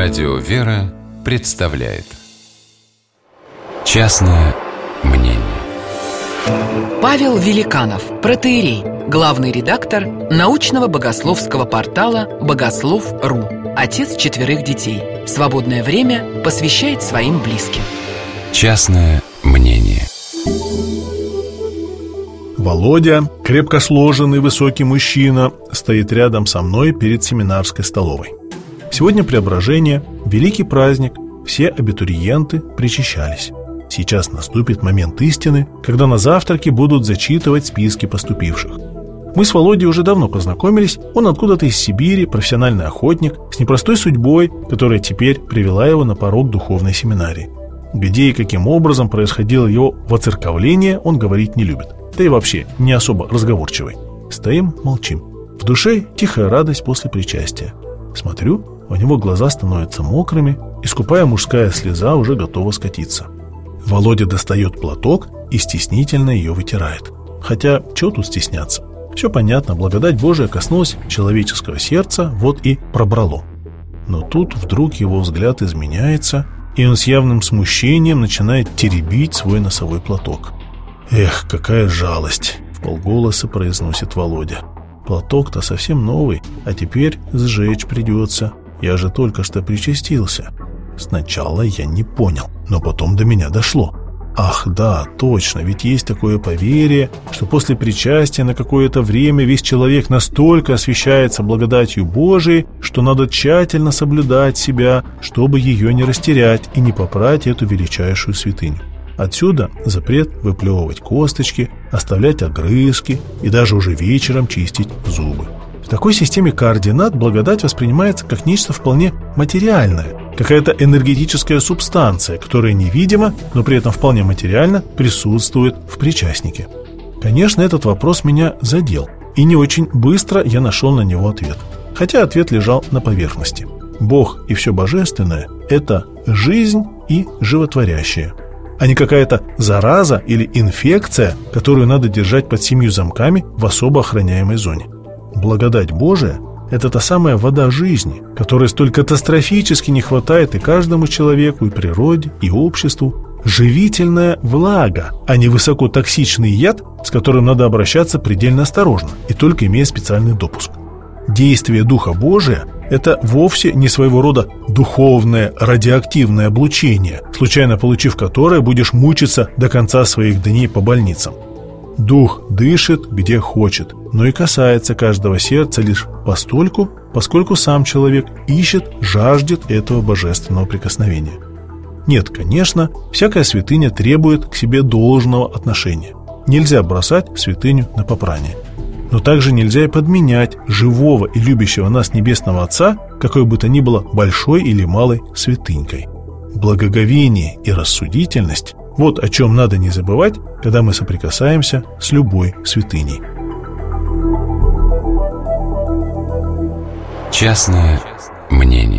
Радио «Вера» представляет Частное мнение Павел Великанов, протеерей, главный редактор научного богословского портала «Богослов.ру», отец четверых детей. Свободное время посвящает своим близким. Частное мнение Володя, крепко сложенный высокий мужчина, стоит рядом со мной перед семинарской столовой. Сегодня преображение, великий праздник, все абитуриенты причащались. Сейчас наступит момент истины, когда на завтраке будут зачитывать списки поступивших. Мы с Володей уже давно познакомились, он откуда-то из Сибири, профессиональный охотник, с непростой судьбой, которая теперь привела его на порог духовной семинарии. Где и каким образом происходило его воцерковление, он говорить не любит. Да и вообще не особо разговорчивый. Стоим, молчим. В душе тихая радость после причастия. Смотрю, у него глаза становятся мокрыми, и скупая мужская слеза уже готова скатиться. Володя достает платок и стеснительно ее вытирает. Хотя, что тут стесняться? Все понятно, благодать Божия коснулась человеческого сердца, вот и пробрало. Но тут вдруг его взгляд изменяется, и он с явным смущением начинает теребить свой носовой платок. «Эх, какая жалость!» — в полголоса произносит Володя. «Платок-то совсем новый, а теперь сжечь придется. Я же только что причастился. Сначала я не понял, но потом до меня дошло. Ах, да, точно, ведь есть такое поверье, что после причастия на какое-то время весь человек настолько освещается благодатью Божией, что надо тщательно соблюдать себя, чтобы ее не растерять и не попрать эту величайшую святыню. Отсюда запрет выплевывать косточки, оставлять огрызки и даже уже вечером чистить зубы. В такой системе координат благодать воспринимается как нечто вполне материальное, какая-то энергетическая субстанция, которая невидимо, но при этом вполне материально присутствует в причастнике. Конечно, этот вопрос меня задел, и не очень быстро я нашел на него ответ. Хотя ответ лежал на поверхности. Бог и все божественное – это жизнь и животворящее, а не какая-то зараза или инфекция, которую надо держать под семью замками в особо охраняемой зоне. Благодать Божия – это та самая вода жизни, которой столь катастрофически не хватает и каждому человеку, и природе, и обществу. Живительная влага, а не высокотоксичный яд, с которым надо обращаться предельно осторожно и только имея специальный допуск. Действие Духа Божия – это вовсе не своего рода духовное радиоактивное облучение, случайно получив которое будешь мучиться до конца своих дней по больницам – Дух дышит, где хочет, но и касается каждого сердца лишь постольку, поскольку сам человек ищет, жаждет этого божественного прикосновения. Нет, конечно, всякая святыня требует к себе должного отношения. Нельзя бросать святыню на попрание. Но также нельзя и подменять живого и любящего нас Небесного Отца, какой бы то ни было большой или малой святынькой. Благоговение и рассудительность вот о чем надо не забывать, когда мы соприкасаемся с любой святыней. Частное мнение